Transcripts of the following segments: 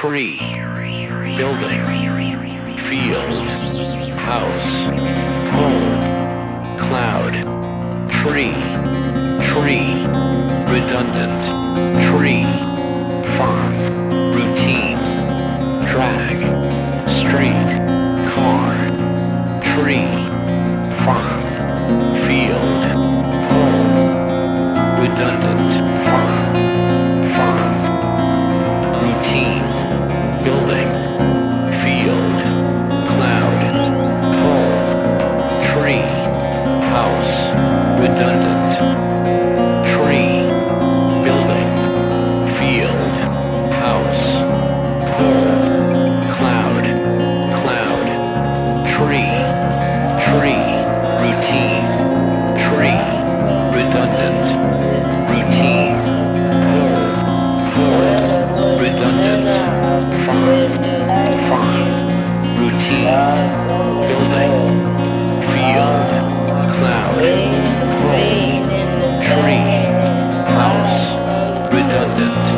tree, building, field, house, home, cloud, tree, tree, redundant, tree, farm, routine, drag, street, car, tree, farm, field, home, redundant, farm. building. contented.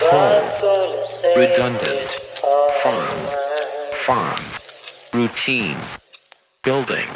Whole. Redundant. Farm. Farm. Routine. Building.